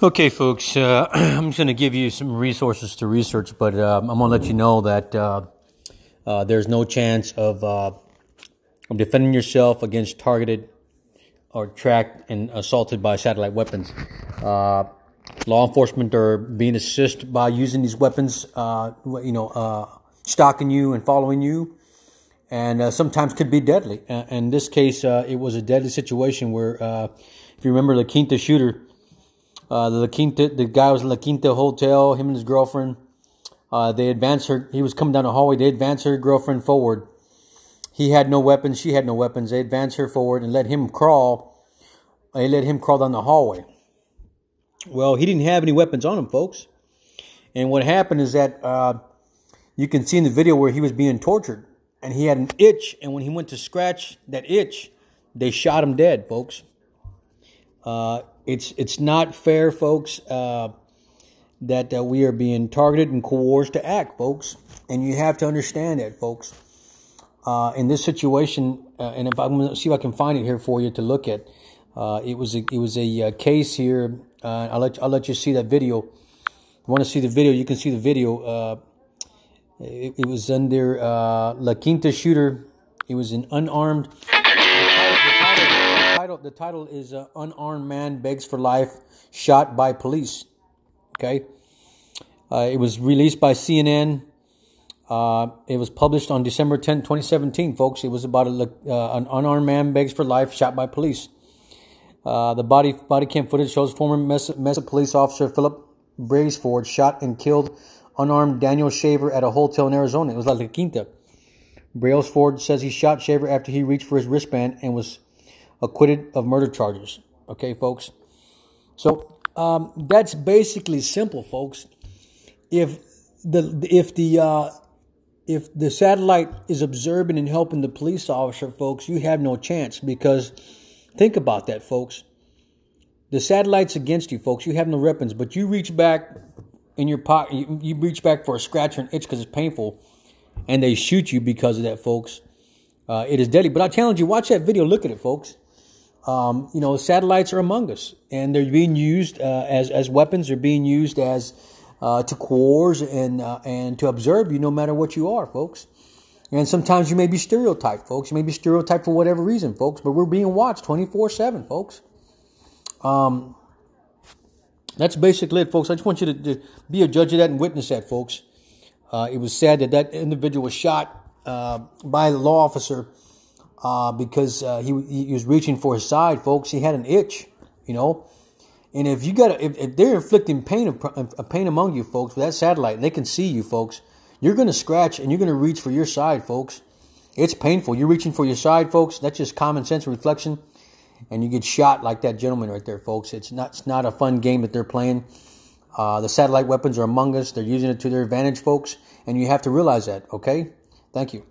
Okay, folks, uh, I'm just going to give you some resources to research, but uh, I'm going to let you know that uh, uh there's no chance of, uh, defending yourself against targeted or tracked and assaulted by satellite weapons. Uh, law enforcement are being assisted by using these weapons, you know, stalking you and following you, and sometimes could be deadly. in this case, it was a deadly situation where, if you remember the Quinta shooter, uh, the La Quinta, the guy was in La Quinta Hotel, him and his girlfriend. Uh, they advanced her. He was coming down the hallway. They advanced her girlfriend forward. He had no weapons. She had no weapons. They advanced her forward and let him crawl. They let him crawl down the hallway. Well, he didn't have any weapons on him, folks. And what happened is that uh, you can see in the video where he was being tortured, and he had an itch. And when he went to scratch that itch, they shot him dead, folks. Uh, it's it's not fair, folks, uh, that uh, we are being targeted and coerced to act, folks. And you have to understand that, folks. Uh, in this situation, uh, and if I'm going to see if I can find it here for you to look at, uh, it was a, it was a uh, case here. I'll let I'll let you see that video. If you want to see the video, you can see the video. It, it, was under La Quinta shooter. It was an unarmed title the title is uh, "Unarmed Man Begs for Life, Shot by Police." Okay, uh, it was released by CNN. Uh, it was published on December 10, 2017, folks. It was about a, uh, an unarmed man begs for life, shot by police. Uh, the body body cam footage shows former Mesa, Mesa police officer Philip Brailsford shot and killed unarmed Daniel Shaver at a hotel in Arizona. It was La Quinta. Brailsford says he shot Shaver after he reached for his wristband and was acquitted of murder charges. Okay, folks. So um, that's basically simple, folks. If the if the uh, if the satellite is observing and helping the police officer, folks, you have no chance because think about that, folks. The satellite's against you, folks. You have no weapons, but you reach back in your pocket, you, reach back for a scratch or an itch because it's painful, and they shoot you because of that, folks. Uh, it is deadly. But I challenge you, watch that video, look at it, folks um, you know, satellites are among us, and they're being used uh, as as weapons. They're being used as uh, to coerce and uh, and to observe you, no matter what you are, folks. And sometimes you may be stereotyped, folks. You may be stereotyped for whatever reason, folks. But we're being watched twenty four seven, folks. Um, that's basically it, folks. I just want you to, to, be a judge of that and witness that, folks. Uh, it was sad that that individual was shot uh, by the law officer uh, because uh, he, he was reaching for his side, folks. He had an itch, you know. And if you got if, if they're inflicting pain a pain among you, folks, with that satellite, they can see you, folks. You're going to scratch and you're going to reach for your side, folks. It's painful. You're reaching for your side, folks. That's just common sense reflection, and you get shot like that gentleman right there, folks. It's not it's not a fun game that they're playing. Uh, the satellite weapons are among us. They're using it to their advantage, folks, and you have to realize that. Okay, thank you.